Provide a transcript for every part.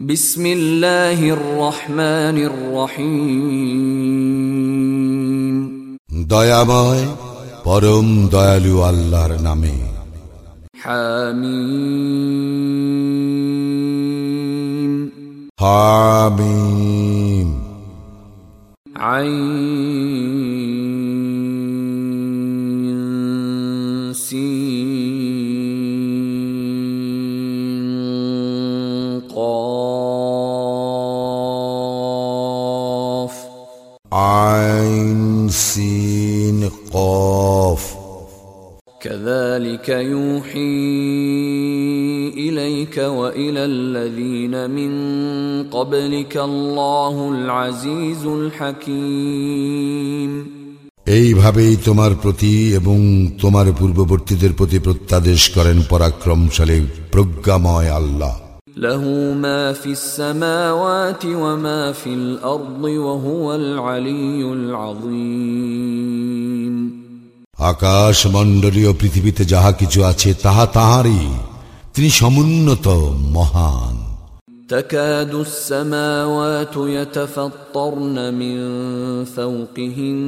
بسم الله الرحمن الرحيم দয়াময় পরম দয়ালু আল্লাহর নামে حميم হামিম عين كذلك يوحي إليك وإلى الذين من قبلك الله العزيز الحكيم এইভাবেই তোমার প্রতি এবং তোমার পূর্ববর্তীদের প্রতি প্রত্যাদেশ করেন পরাক্রমশালী প্রজ্ঞাময় আল্লাহ له ما في السماوات وما في الأرض وهو العلي العظيم আকাশ মণ্ডলীয় পৃথিবীতে যাহা কিছু আছে তাহা তাহারই তিনি সমুন্নত মহান تكاد السماوات يتفطرن من فوقهن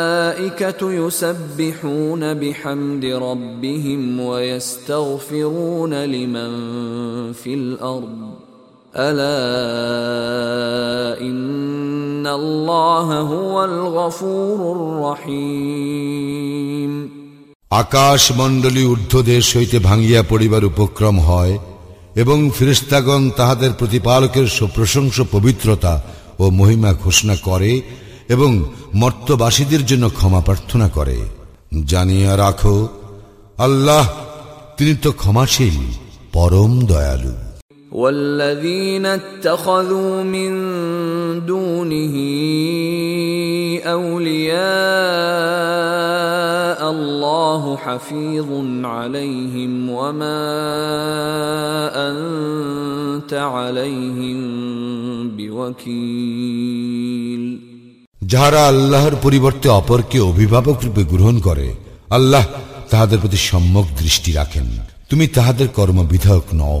والملائكة يسبحون بحمد ربهم ويستغفرون لمن في الأرض ألا إن الله هو الغفور الرحيم আকাশ মণ্ডলী ঊর্ধ্বদেশ হইতে ভাঙ্গিয়া পড়িবার উপক্রম হয় এবং ফিরিস্তাগণ তাহাদের প্রতিপালকের প্রশংস পবিত্রতা ও মহিমা ঘোষণা করে এবং মর্তবাসীদের জন্য ক্ষমা প্রার্থনা করে জানিয়া রাখো আল্লাহ তিনি তো ক্ষমাশীল পরম দয়ালু والذين اتخذوا من دونه اولياء الله حفيظ عليهم وما انت عليهم بوكيل যাহারা আল্লাহর পরিবর্তে অপরকে অভিভাবক রূপে গ্রহণ করে আল্লাহ তাহাদের প্রতি সম্যক দৃষ্টি রাখেন তুমি তাহাদের কর্মবিধায়ক নও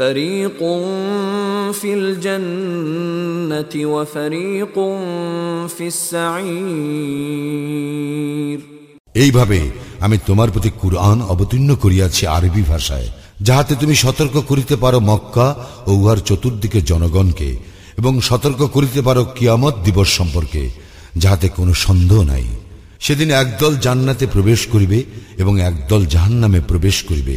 فريق في الجنة وفريق في السعير এইভাবে আমি তোমার প্রতি কুরআন অবতীর্ণ করিয়াছি আরবি ভাষায় যাহাতে তুমি সতর্ক করিতে পারো মক্কা ও উহার চতুর্দিকে জনগণকে এবং সতর্ক করিতে পারো কিয়ামত দিবস সম্পর্কে যাহাতে কোনো সন্দেহ নাই সেদিন একদল জান্নাতে প্রবেশ করিবে এবং একদল জাহান্নামে প্রবেশ করিবে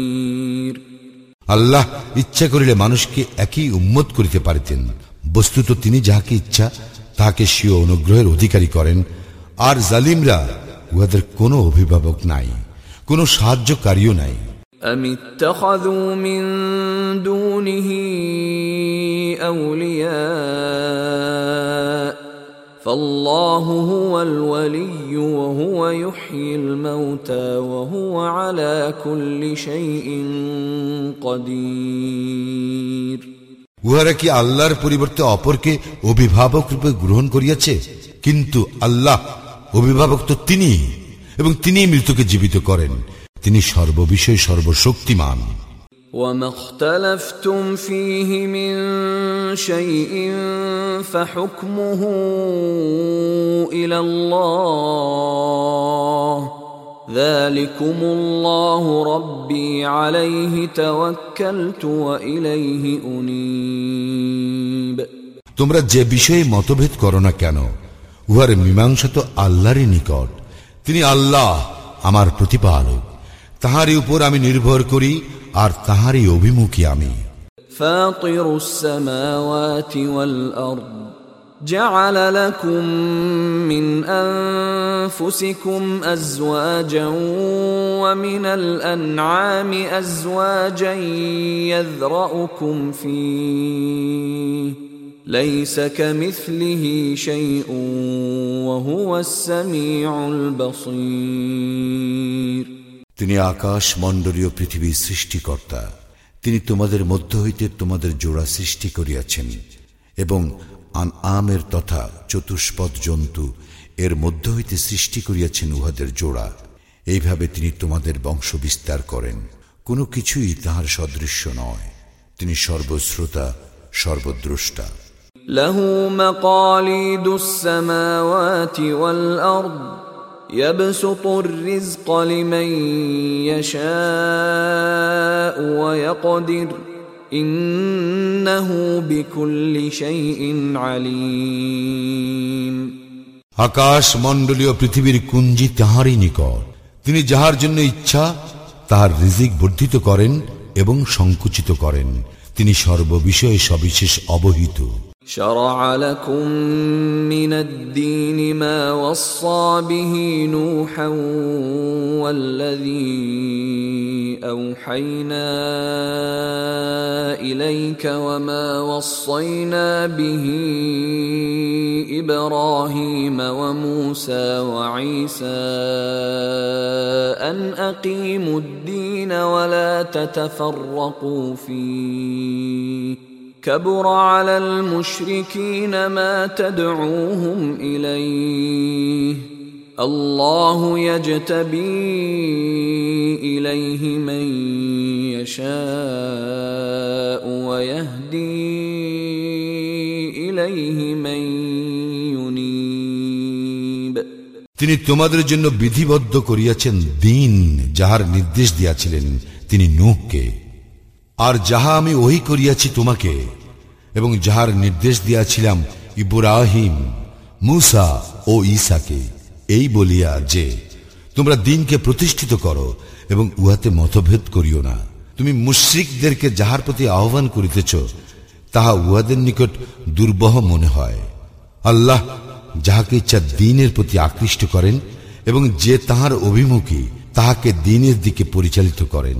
আল্লাহ ইচ্ছা করিলে মানুষকে একই উম্মত করিতে পারিতেন বস্তুত তিনি যাহাকে ইচ্ছা তাহাকে স্বীয় অনুগ্রহের অধিকারী করেন আর জালিমরা উহাদের কোনো অভিভাবক নাই কোনো সাহায্যকারীও নাই أم اتخذوا من دونه أولياء فالله هو الولي وهو يحيي الموتى وهو على كل شيء قدير উহারা কি আল্লাহর পরিবর্তে অপরকে অভিভাবক রূপে গ্রহণ করিয়াছে কিন্তু আল্লাহ অভিভাবক তো তিনি এবং তিনি মৃতকে জীবিত করেন তিনি সর্ববিষয় সর্বশক্তিমান وما اختلفتم فيه من شيء فحكمه الى الله ذلكم الله ربي عليه توكلت واليه انيب তোমরা যে বিষয়ে মতভেদ করো না কেন উহার মীমাংসা তো আল্লাহরই নিকট তিনি আল্লাহ আমার প্রতিপালক তাহারই উপর আমি নির্ভর করি আর তাহারই অভিমুখী আমি فاطر السماوات والأرض جعل لكم من أنفسكم أزواجا ومن الأنعام أزواجا يذرأكم فيه ليس كمثله شيء وهو السميع البصير তিনি আকাশ মণ্ডলীয় পৃথিবীর সৃষ্টিকর্তা তিনি তোমাদের মধ্য হইতে তোমাদের জোড়া সৃষ্টি করিয়াছেন এবং আন আমের তথা চতুষ্পদ জন্তু এর মধ্য হইতে সৃষ্টি করিয়াছেন উহাদের জোড়া এইভাবে তিনি তোমাদের বংশ বিস্তার করেন কোনো কিছুই তাহার সদৃশ্য নয় তিনি সর্বশ্রোতা সর্বদ্রষ্টা له مقاليد السماوات والأرض يبسط الرزق لمن يشاء ويقدر إنه بكل شيء عليم আকাশ মণ্ডলীয় পৃথিবীর কুঞ্জি তাহারই নিকট তিনি যাহার জন্য ইচ্ছা তাহার রিজিক বর্ধিত করেন এবং সংকুচিত করেন তিনি সর্ববিষয়ে সবিশেষ অবহিত شرع لكم من الدين ما وصى به نوحا والذي أوحينا إليك وما وصينا به إبراهيم وموسى وعيسى أن أقيموا الدين ولا تتفرقوا فيه. كبر على المشركين ما تدعوهم اليه الله يجتبي اليه من يشاء ويهدي اليه من ينيب তিনি তোমাদের জন্য বিধিবদ্ধ করিয়াছেন দিন যাহার নির্দেশ দিয়াছিলেন তিনি নূহকে আর যাহা আমি ওহি করিয়াছি তোমাকে, এবং যাহার নির্দেশ দিয়াছিলাম ইব্রাহিম, মুসা ও ঈসাকে, এই বলিয়া যে, তোমরা দিনকে প্রতিষ্ঠিত করো এবং উহাতে মতভেদ করিও না। তুমি মুশ্রিকদেরকে যাহার প্রতি আহ্বান করিতেছ, তাহা উহাদের নিকট দুর্বহ মনে হয়। আল্লাহ যাহাকে ইচ্ছা দিনের প্রতি আকৃষ্ট করেন, এবং যে তাহার অভিমুখী, তাহাকে দিনের দিকে পরিচালিত করেন।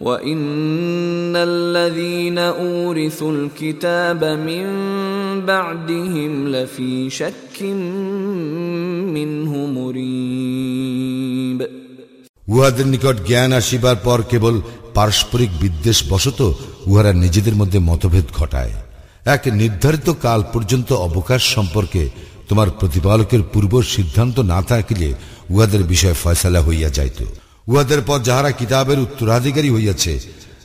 وان الذين اورثوا الكتاب من بعدهم لفي شك منه مريب উহাদের নিকট জ্ঞান আসিবার পর কেবল পারস্পরিক বিদ্বেষ বশত উহারা নিজেদের মধ্যে মতভেদ ঘটায় এক নির্ধারিত কাল পর্যন্ত অবকাশ সম্পর্কে তোমার প্রতিপালকের পূর্ব সিদ্ধান্ত না থাকিলে উহাদের বিষয় ফয়সালা হইয়া যাইত উহাদের পর যাহারা কিতাবের উত্তরাধিকারী হইয়াছে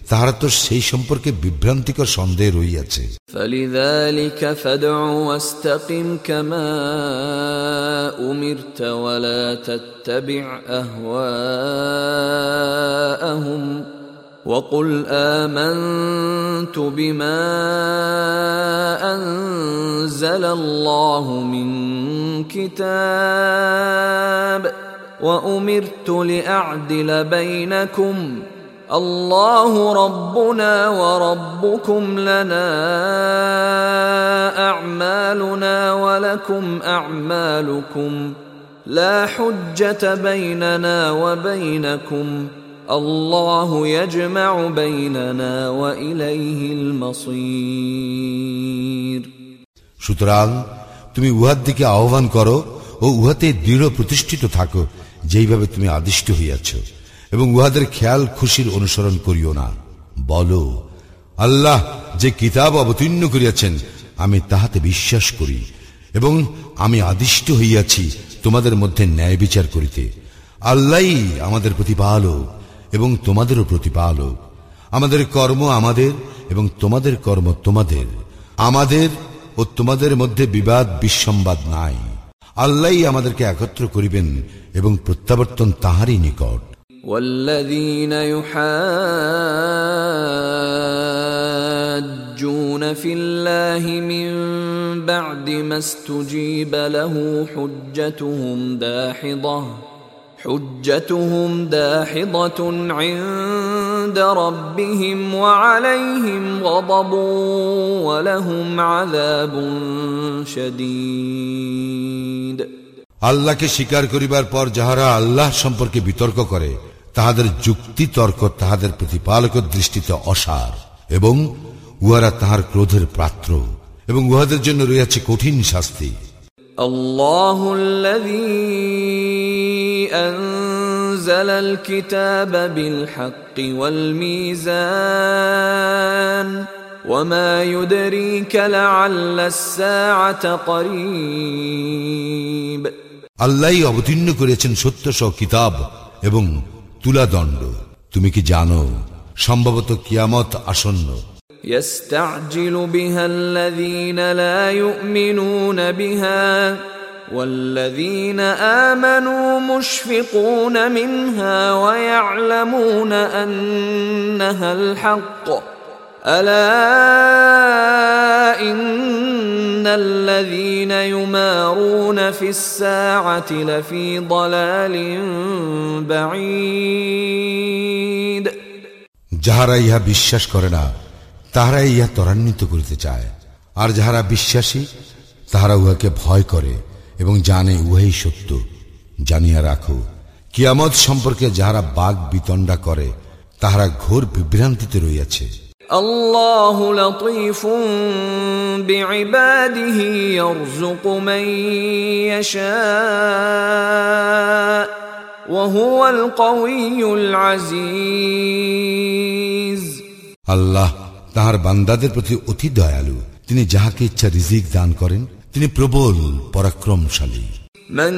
তাহারা তো সেই সম্পর্কে বিভ্রান্তিকর সন্দেহ রইয়াছে فلذلك فادع واستقم كما امرت ولا تتبع اهواءهم وقل امنت بما انزل الله من كتاب وامرت لاعدل بينكم الله ربنا وربكم لنا اعمالنا ولكم اعمالكم لا حجه بيننا وبينكم الله يجمع بيننا واليه المصير সুতরাং তুমি উহার দিকে আহ্বান করো ও উহাতে দৃঢ় প্রতিষ্ঠিত থাকো যেইভাবে তুমি আদিষ্ট হইয়াছ, এবং উহাদের খেয়াল খুশির অনুসরণ করিও না। বলো, আল্লাহ যে কিতাব অবতীর্ণ করিয়াছেন, আমি তাহাতে বিশ্বাস করি, এবং আমি আদিষ্ট হইয়াছি তোমাদের মধ্যে ন্যায় বিচার করিতে। আল্লাহ আমাদের প্রতিপালক, এবং তোমাদেরও প্রতিপালক। আমাদের কর্ম আমাদের, এবং তোমাদের কর্ম তোমাদের। আমাদের ও তোমাদের মধ্যে বিবাদ বিসম্বাদ নাই। আল্লাহ আমাদেরকে একত্র করিবেন এবং প্রত্যাবর্তন তাহারই নিকট والذين يحاجون في الله من بعد ما استجيب له حجتهم داحضه حجتهم داحضة عند ربهم وعليهم غضب ولهم عذاب شديد আল্লাহকে স্বীকার করিবার পর যাহারা আল্লাহ সম্পর্কে বিতর্ক করে তাহাদের যুক্তি তর্ক তাহাদের প্রতিপালকের দৃষ্টিতে অসার এবং উহারা তাহার ক্রোধের পাত্র এবং উহাদের জন্য রয়েছে কঠিন শাস্তি الله الذي انزل الكتاب بالحق والميزان وما يدريك لعل الساعه قريب আল্লাহ অবতীর্ণ করেছেন সত্য সহ কিতাব এবং তুলাদণ্ড তুমি কি জানো সম্ভবত কিয়ামত আসন্ন يستعجل بها الذين لا يؤمنون بها والذين امنوا مشفقون منها ويعلمون انها الحق الا ان الذين يمارون في الساعه لفي ضلال بعيد যাহারা ইহা বিশ্বাস করে না তাহারা ইহা ত্বরান্বিত করিতে চায় আর যাহারা বিশ্বাসী তাহারা উহাকে ভয় করে এবং জানে উহাই সত্য জানিয়া রাখো কিয়ামত সম্পর্কে যাহারা বাঘ বিতণ্ডা করে তাহারা ঘোর বিভ্রান্তিতে রইয়াছে الله لطيف بعباده يرزق من يشاء وهو القوي العزيز আল্লাহ তাহার বান্দাদের প্রতি অতি দয়ালু তিনি যাহাকে ইচ্ছা রিজিক দান করেন তিনি প্রবল পরাক্রমশালী من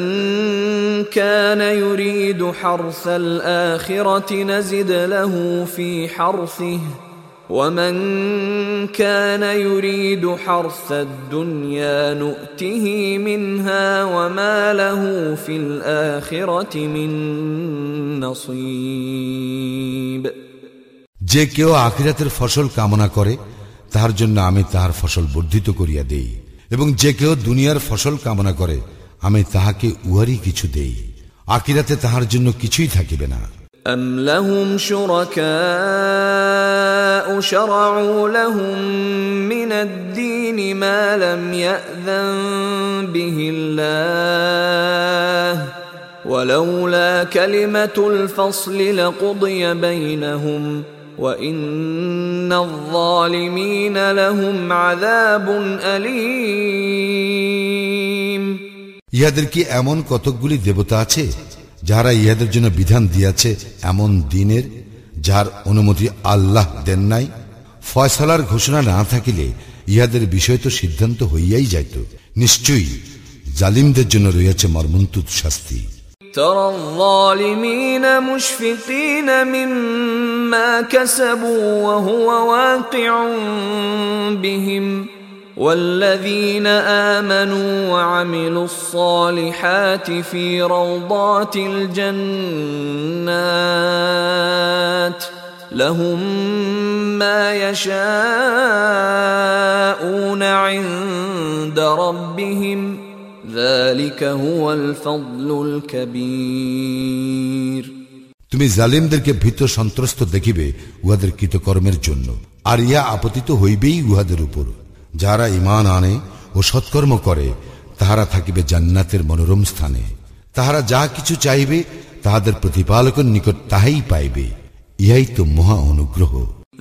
كان يريد حرث الآخرة نزد له في حرثه ومن كان يريد حرث الدنيا نؤته منها وما له في الآخرة من نصيب যে কেউ আখিরাতের ফসল কামনা করে তাহার জন্য আমি তাহার ফসল বর্ধিত করিয়া দেই এবং যে কেউ দুনিয়ার ফসল কামনা করে আমি তাহাকে উহারই কিছু দেই আকিরাতে তাহার জন্য কিছুই থাকিবে না أم لهم شركاء شرعوا لهم من الدين ما لم يأذن به الله ولولا كلمة الفصل لقضي بينهم وإن الظالمين لهم عذاب أليم ইহাদের কি এমন কতকগুলি দেবতা আছে যাহারা ইহাদের জন্য বিধান দিয়াছে এমন দিনের যার অনুমতি আল্লাহ দেন নাই ফয়সালার ঘোষণা না থাকিলে ইহাদের বিষয় তো সিদ্ধান্ত হইয়াই যাইত নিশ্চয়ই জালিমদের জন্য রয়েছে মর্মন্তুদ শাস্তি ترى الظالمين مشفقين مما كسبوا وهو واقع بهم والذين امنوا وعملوا الصالحات في روضات الجنات لهم ما يشاءون عند ربهم ذلك هو الفضل الكبير তুমি জালিমদেরকে ভীত সন্ত্রস্ত দেখিবে উহাদের কৃতকর্মের জন্য আর ইয়া আপতিত হইবেই উহাদের উপর যারা ইমান আনে ও সৎকর্ম করে তাহারা থাকিবে জান্নাতের মনোরম স্থানে তাহারা যা কিছু চাইবে তাহাদের প্রতিপালকের নিকট তাহাই পাইবে ইহাই তো মহা অনুগ্রহ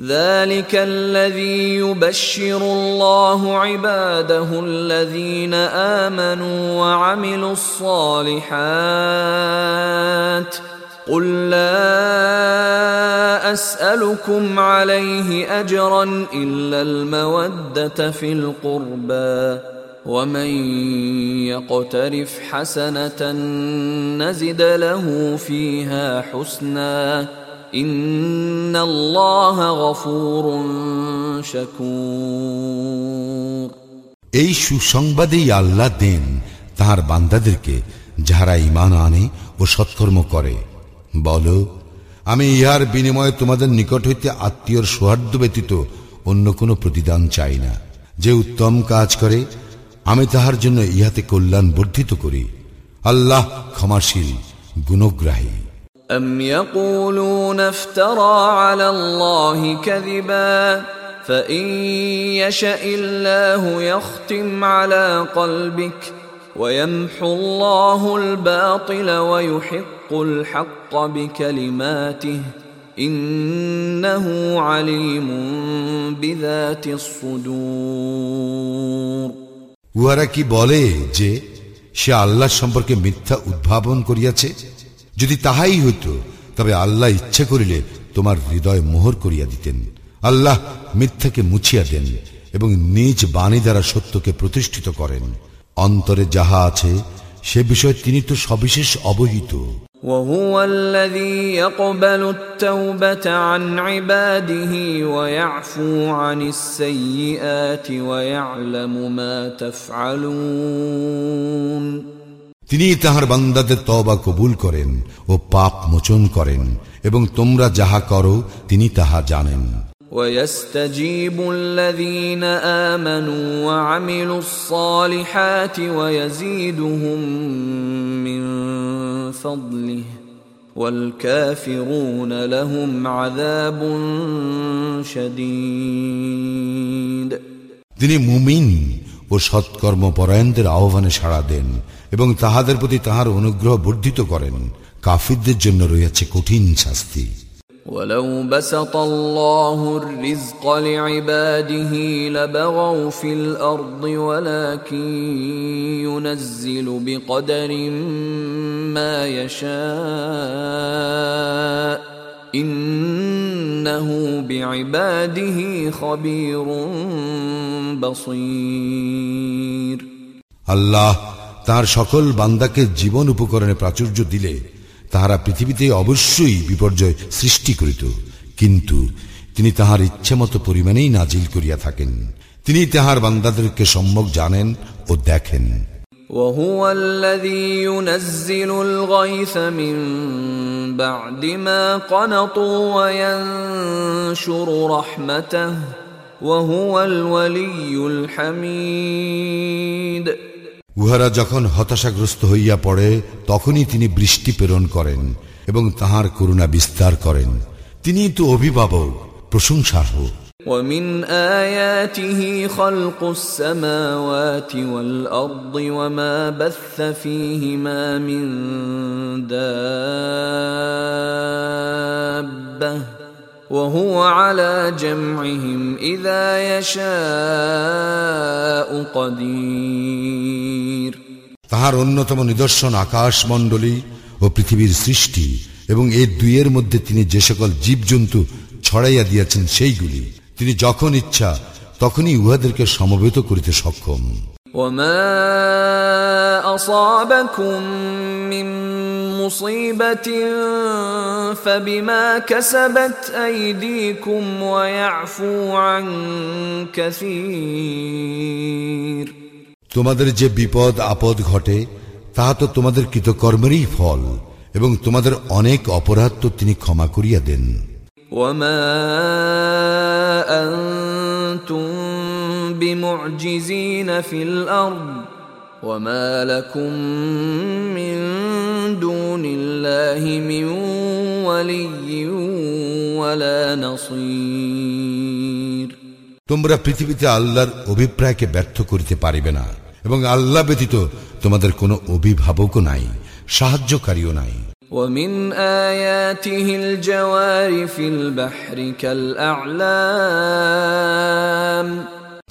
ذلك الذي يبشر الله عباده الذين امنوا وعملوا الصالحات قل لا اسالكم عليه اجرا الا الموده في القربى ومن يقترف حسنة نزد له فيها حسنا إن الله غفور شكور এই সুসংবাদেই আল্লাহ দেন তাহার বান্দাদেরকে যাহারা ইমান আনে ও সৎকর্ম করে বল আমি ইহার বিনিময়ে তোমাদের নিকট হইতে আত্মীয়র সৌহার্দ্য ব্যতীত অন্য কোনো প্রতিদান চাই না যে উত্তম কাজ করে আমি তাহার জন্য ইহাতে কল্যাণ বর্ধিত করি আল্লাহ ক্ষমাশীল গুণগ্রাহী أم يقولون افترى على الله كذبا فإن يشأ الله يختم على قلبك ويمحو الله الباطل ويحق الحق بكلماته إنه عليم بذات الصدور উহারা কি বলে যে সে আল্লাহ সম্পর্কে মিথ্যা উদ্ভাবন করিয়াছে যদি তাহাই হইত তবে আল্লাহ ইচ্ছা করিলে তোমার হৃদয় মোহর করিয়া দিতেন আল্লাহ মিথ্যাকে মুছিয়া দেন এবং নিজ বাণী দ্বারা সত্যকে প্রতিষ্ঠিত করেন অন্তরে যাহা আছে সে বিষয়ে তিনি তো সবিশেষ অবহিত وهو الذي يقبل التوبة عن عباده ويعفو عن السيئات ويعلم ما تفعلون তিনি তাহার বান্দাদের তবা কবুল করেন ও পাপ মোচন করেন এবং তোমরা যাহা করো তিনি তাহা জানেন ويستجيب الذين آمنوا وعملوا الصالحات ويزيدهم من فضله والكافرون لهم عذاب شديد তিনি মুমিন ও সৎকর্ম পরায়ণদের আহ্বানে সাড়া দেন এবং তাহাদের প্রতি তাহার অনুগ্রহ বর্ধিত করেন কাফিরদের জন্য রয়েছে কঠিন শাস্তি ولو بسط الله الرزق لعباده لبغوا في الارض ولكن ينزل بقدر ما يشاء انه بعباده خبير بصير আল্লাহ তাহার সকল বান্দাকে জীবন উপকরণে প্রাচুর্য দিলে তাহারা পৃথিবীতে অবশ্যই বিপর্যয় সৃষ্টি করিত কিন্তু তিনি তাহার ইচ্ছামতো পরিমাণেই নাজিল করিয়া থাকেন তিনি তাহার বান্দাদেরকে সম্যক জানেন ও দেখেন وهو الذي ينزل الغيث من بعد ما قنطوا وينشر رحمته وهو الولي الحميد উহারা যখন হতাশাগ্রস্ত হইয়া পড়ে তখনই তিনি বৃষ্টি প্রেরণ করেন এবং তাহার করুণা বিস্তার করেন তিনি তো অভিভাবক প্রশংসার্হ ومن آياته خلق السماوات والأرض وما بث فيهما من دابة وهو على جمعهم إذا يشاء قدير তাহার অন্যতম নিদর্শন আকাশ মণ্ডলী ও পৃথিবীর সৃষ্টি এবং এই দুইয়ের মধ্যে তিনি যে সকল জীবজন্তু ছড়াইয়া দিয়াছেন সেইগুলি তিনি যখন ইচ্ছা তখনই উহাদেরকে সমবেত করিতে সক্ষম وما أصابكم من مصيبة فبما كسبت أيديكم ويعفو عن كثير তোমাদের যে বিপদ আপদ ঘটে তাহা তো তোমাদের কৃতকর্মেরই ফল এবং তোমাদের অনেক অপরাধ তো তিনি ক্ষমা করিয়া দেন وما أنتم بمعجزين في الأرض وما لكم من دون الله من ولي ولا نصير তোমরা পৃথিবীতে আল্লাহর অভিপ্রায়কে ব্যর্থ করিতে পারিবে না এবং আল্লাহ ব্যতীত তোমাদের কোনো অভিভাবকও নাই সাহায্যকারীও নাই ومن آياته الجوار في البحر كالأعلام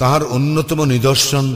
তাহার অন্যতম নিদর্শন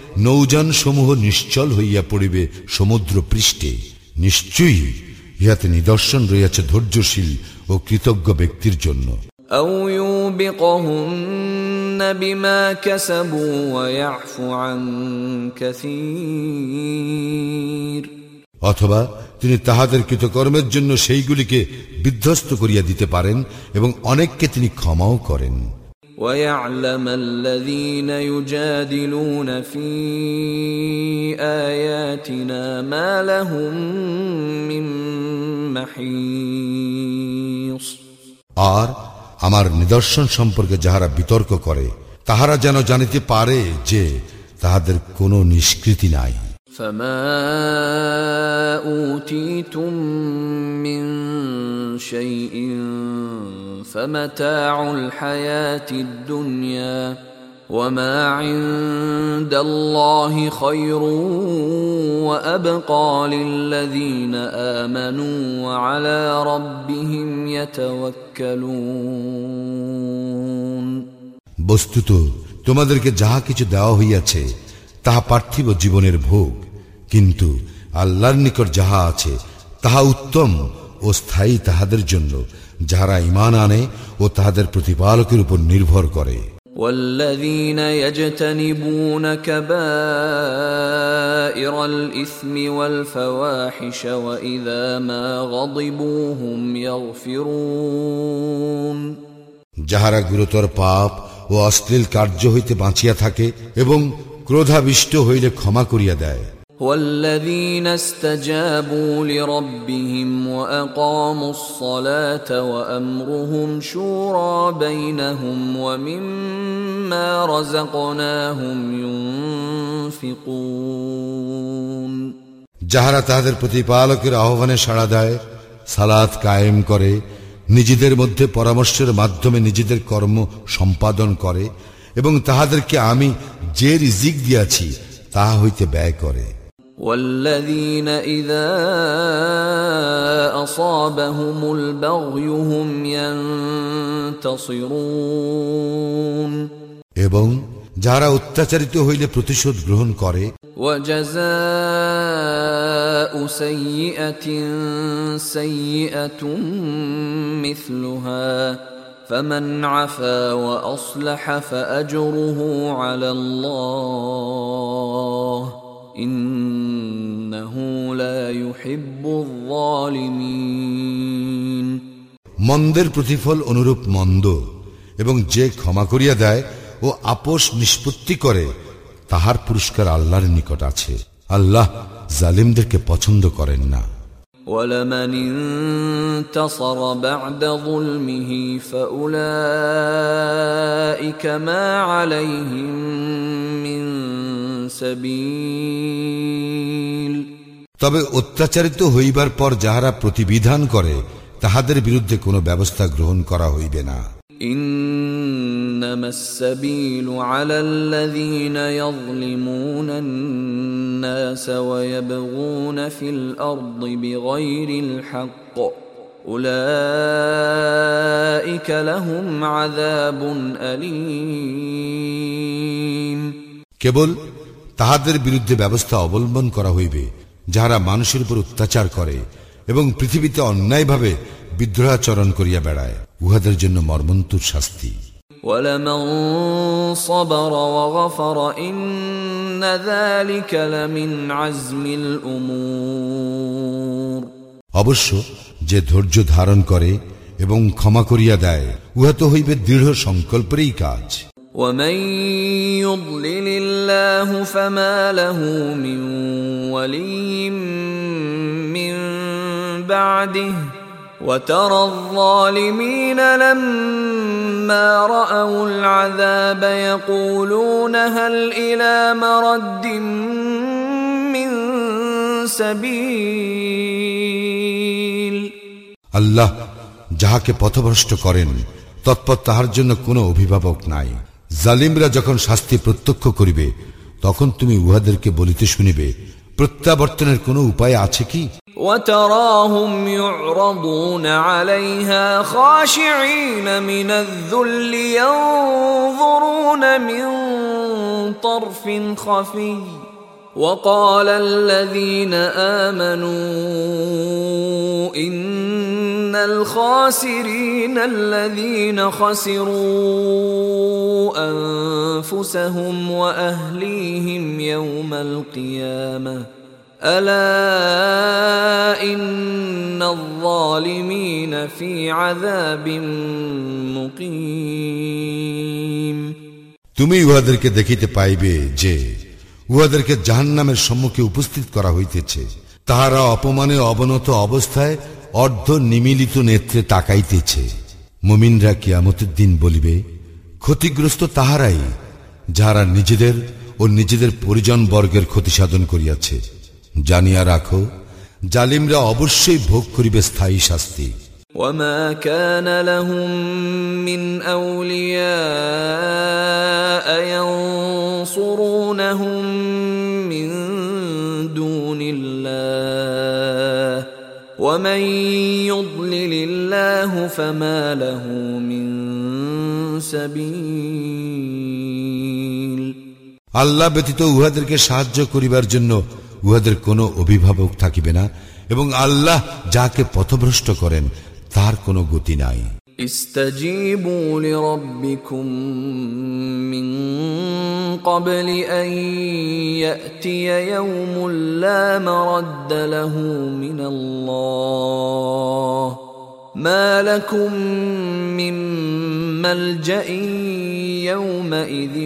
নৌযান সমূহ নিশ্চল হইয়া পড়িবে সমুদ্র পৃষ্ঠে নিশ্চয়ই ইহাতে নিদর্শন রইয়াছে ধৈর্যশীল ও কৃতজ্ঞ ব্যক্তির জন্য। অথবা তিনি তাহাদের কৃতকর্মের জন্য সেইগুলিকে বিধ্বস্ত করিয়া দিতে পারেন এবং অনেককে তিনি ক্ষমাও করেন। ويعلم الذين يجادلون في آياتنا ما لهم من محيص আর আমার নিদর্শন সম্পর্কে যাহারা বিতর্ক করে তাহারা যেন জানিতে পারে যে তাহাদের কোনো নিষ্কৃতি নাই فما أوتيتم من شيء فمتاع الحياة الدنيا وما عند الله خير وأبقى للذين آمنوا وعلى ربهم يتوكلون বস্তুত তোমাদেরকে যাহা কিছু দেওয়া হইয়াছে তাহা পার্থিব জীবনের ভোগ কিন্তু আল্লাহর নিকট যাহা আছে তাহা উত্তম ও স্থায়ী তাহাদের জন্য যাহারা ইমান আনে ও তাহাদের প্রতিপালকের উপর নির্ভর করে والذين يجتنبون كبائر الإثم والفواحش وإذا ما غضبوا هم يغفرون যাহারা গুরুতর পাপ ও অশ্লীল কার্য হইতে বাঁচিয়া থাকে এবং ক্রোধাবিষ্ট হইলে ক্ষমা করিয়া দেয় والذين استجابوا لربهم وأقاموا الصلاة وأمرهم شورى بينهم ومما رزقناهم ينفقون যাহারা তাহাদের প্রতিপালকের আহ্বানে সাড়া দেয় সালাত কায়েম করে নিজেদের মধ্যে পরামর্শের মাধ্যমে নিজেদের কর্ম সম্পাদন করে এবং তাহাদেরকে আমি যে রিজিক দিয়াছি তাহা হইতে ব্যয় করে والذين إذا أصابهم البغي هم ينتصرون এবং যাহারা অত্যাচারিত হইলে প্রতিশোধ গ্রহণ করে وجزاء سيئة سيئة مثلها فمن عفا وأصلح فأجره على الله إنه لا يحب الظالمين মন্দের প্রতিফল অনুরূপ মন্দ এবং যে ক্ষমা করিয়া দেয় ও আপোষ নিষ্পত্তি করে, তাহার পুরস্কার আল্লাহর নিকট আছে। আল্লাহ জালিমদেরকে পছন্দ করেন না। ولمن انتصر بعد ظلمه فأولئك ما عليهم من سبيل তবে অত্যাচারিত হইবার পর যাহারা প্রতিবিধান করে তাহাদের বিরুদ্ধে কোনো ব্যবস্থা গ্রহণ করা হইবে না إنما السبيل على الذين يظلمون الناس ويبغون في الأرض بغير الحق أولئك لهم عذاب أليم কেবল তাহাদের বিরুদ্ধে ব্যবস্থা অবলম্বন করা হইবে যাহারা মানুষের উপর অত্যাচার করে এবং পৃথিবীতে অন্যায়ভাবে বিদ্রোহাচরণ করিয়া বেড়ায় উহাদের জন্য মর্মন্তুর শাস্তি ولمن صبر وغفر إن ذلك لمن عزم الأمور অবশ্য যে ধৈর্য ধারণ করে এবং ক্ষমা করিয়া দেয় উহা তো হইবে দৃঢ় সংকল্পেরই কাজ ومن يضلل الله فما له من ولي من بعده وترى الظالمين لما رأوا العذاب يقولون هل إلى مرد من سبيل আল্লাহ যাহাকে পথভ্রষ্ট করেন তৎপর তাহার জন্য কোনো অভিভাবক নাই জালিমরা যখন শাস্তি প্রত্যক্ষ করিবে তখন তুমি উহাদেরকে বলিতে শুনিবে প্রত্যাবর্তনের কোনো উপায় আছে কি وتراهم يعرضون عليها خاشعين من الذل ينظرون من طرف خفي وقال الذين امنوا ان الخاسرين الذين خسروا انفسهم واهليهم يوم القيامه الا ان الظالمين في عذاب مقيم তুমি উহাদেরকে দেখিতে পাইবে যে উহাদেরকে জাহান্নামের সম্মুখে উপস্থিত করা হইতেছে তাহারা অপমানে অবনত অবস্থায় অর্ধ নিমিলিত নেত্রে তাকাইতেছে মুমিনরা কিয়ামতের দিন বলিবে ক্ষতিগ্রস্ত তাহারাই যাহারা নিজেদের ও নিজেদের পরিজন বর্গের ক্ষতি সাধন করিয়াছে জানিয়া রাখো জালিমরা অবশ্যই ভোগ করিবে স্থায়ী শাস্তি وما كان لهم من اولياء ينصرونهم ومن يضلل الله فما له من سبيل আল্লাহ ব্যতীত উহাদেরকে সাহায্য করিবার জন্য উহাদের কোনো অভিভাবক থাকিবে না এবং আল্লাহ যাকে পথভ্রষ্ট করেন তার কোনো গতি নাই استجيبوا لربكم من قبل ان ياتي يوم لا مرد له من الله ما لكم من ملجا يومئذ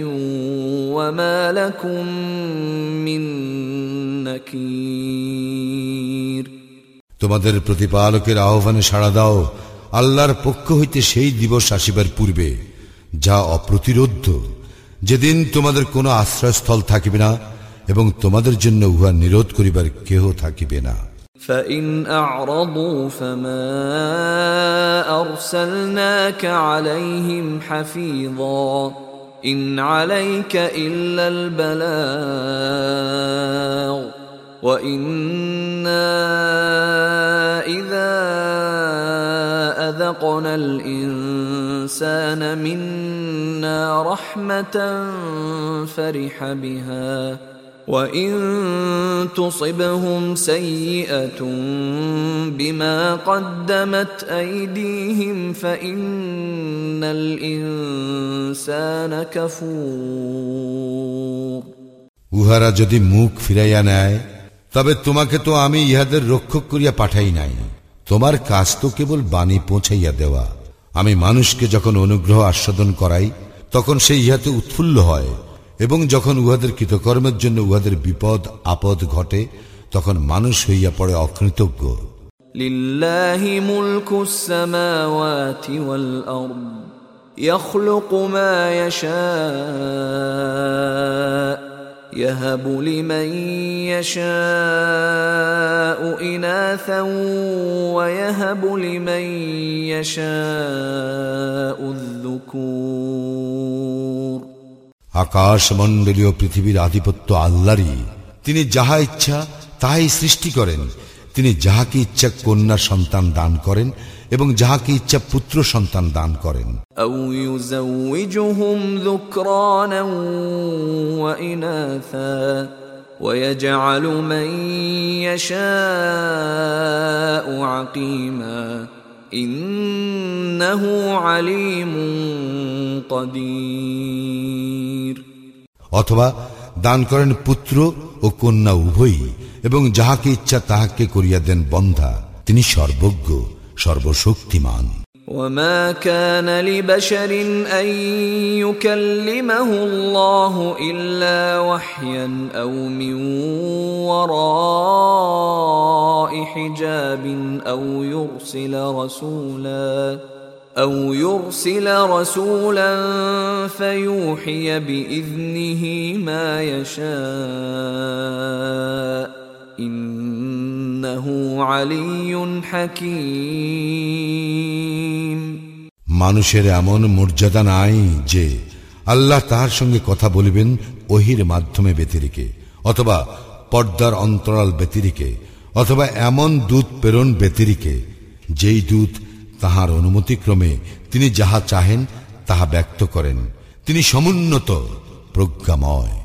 وما لكم من نكير তোমাদের প্রতিপালকের আহ্বানে সাড়া দাও আল্লাহর পক্ষ হইতে সেই দিবস আসিবার পূর্বে যা অপ্রতিরোধ্য যেদিন তোমাদের কোনো আশ্রয়স্থল থাকিবে না এবং তোমাদের জন্য উহা নিরোধ করিবার কেহ থাকিবে না فإن أعرضوا فما أرسلناك عليهم حفيظا إن عليك إلا البلاغ وإنا إذا أذقنا الإنسان منا رحمة فرح بها وإن تصبهم سيئة بما قدمت أيديهم فإن الإنسان كفور উহারা যদি মুখ ফিরাইয়া নেয় তবে তোমাকে তো আমি ইহাদের রক্ষক করিয়া পাঠাই নাই তোমার কাজ তো কেবল বাণী পৌঁছাইয়া দেওয়া আমি মানুষকে যখন অনুগ্রহ আস্বাদন করাই তখন সে ইহাতে উৎফুল্ল হয় এবং যখন উহাদের কৃতকর্মের জন্য উহাদের বিপদ আপদ ঘটে তখন মানুষ হইয়া পড়ে অকৃতজ্ঞ لله ملك السماوات والأرض يخلق ما يشاء يهب لمن يشاء إناثا ويهب لمن يشاء الذكور আকাশ মণ্ডলীয় পৃথিবীর আধিপত্য আল্লাহরই তিনি যাহা ইচ্ছা তাহাই সৃষ্টি করেন তিনি যাহাকে ইচ্ছা কন্যা সন্তান দান করেন এবং যাহাকে ইচ্ছা পুত্র সন্তান দান করেন أو يزوجهم ذكرانا وإناثا ويجعل من يشاء عقيما إنه عليم قدير অথবা দান করেন পুত্র ও কন্যা উভয়ই এবং যাহাকে ইচ্ছা তাহাকে করিয়া দেন বন্ধা তিনি সর্বজ্ঞ সর্বশক্তিমান وما كان لبشر ان يكلمه الله الا وحيا او من وراء حجاب او يرسل رسولا او يرسل رسولا فيوحي باذنه ما يشاء إنه علي حكيم মানুষের এমন মর্যাদা নাই যে আল্লাহ তাহার সঙ্গে কথা বলিবেন ওহির মাধ্যমে ব্যতিরিকে, অথবা পর্দার অন্তরাল ব্যতিরিকে, অথবা এমন দূত প্রেরণ ব্যতিরিকে, যেই দূত তাহার অনুমতিক্রমে তিনি যাহা চাহেন তাহা ব্যক্ত করেন। তিনি সমুন্নত, প্রজ্ঞাময়।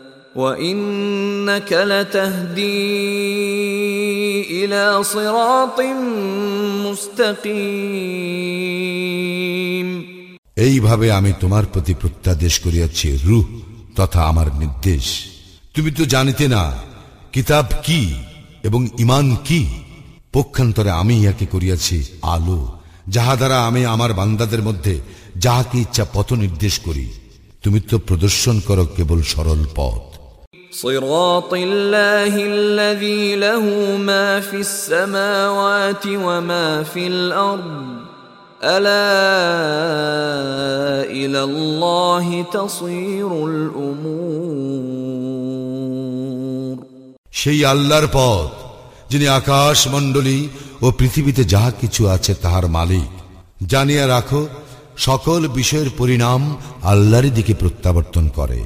وانك لتهدي الى صراط مستقيم এইভাবে আমি তোমার প্রতি প্রত্যাদেশ করিয়াছি রুহ তথা আমার নির্দেশ তুমি তো জানিতে না কিতাব কি এবং ইমান কি পক্ষান্তরে আমি ইহাকে করিয়াছি আলো যাহা দ্বারা আমি আমার বান্দাদের মধ্যে যাহাকে ইচ্ছা পথ নির্দেশ করি তুমি তো প্রদর্শন করো কেবল সরল পথ صراط الله الذي له ما في السماوات وما في الارض الا الى الله تصير الامور সেই আল্লাহর পথ যিনি আকাশ মণ্ডলী ও পৃথিবীতে যাহা কিছু আছে তাহার মালিক জানিয়া রাখো সকল বিষয়ের পরিণাম আল্লাহর দিকে প্রত্যাবর্তন করে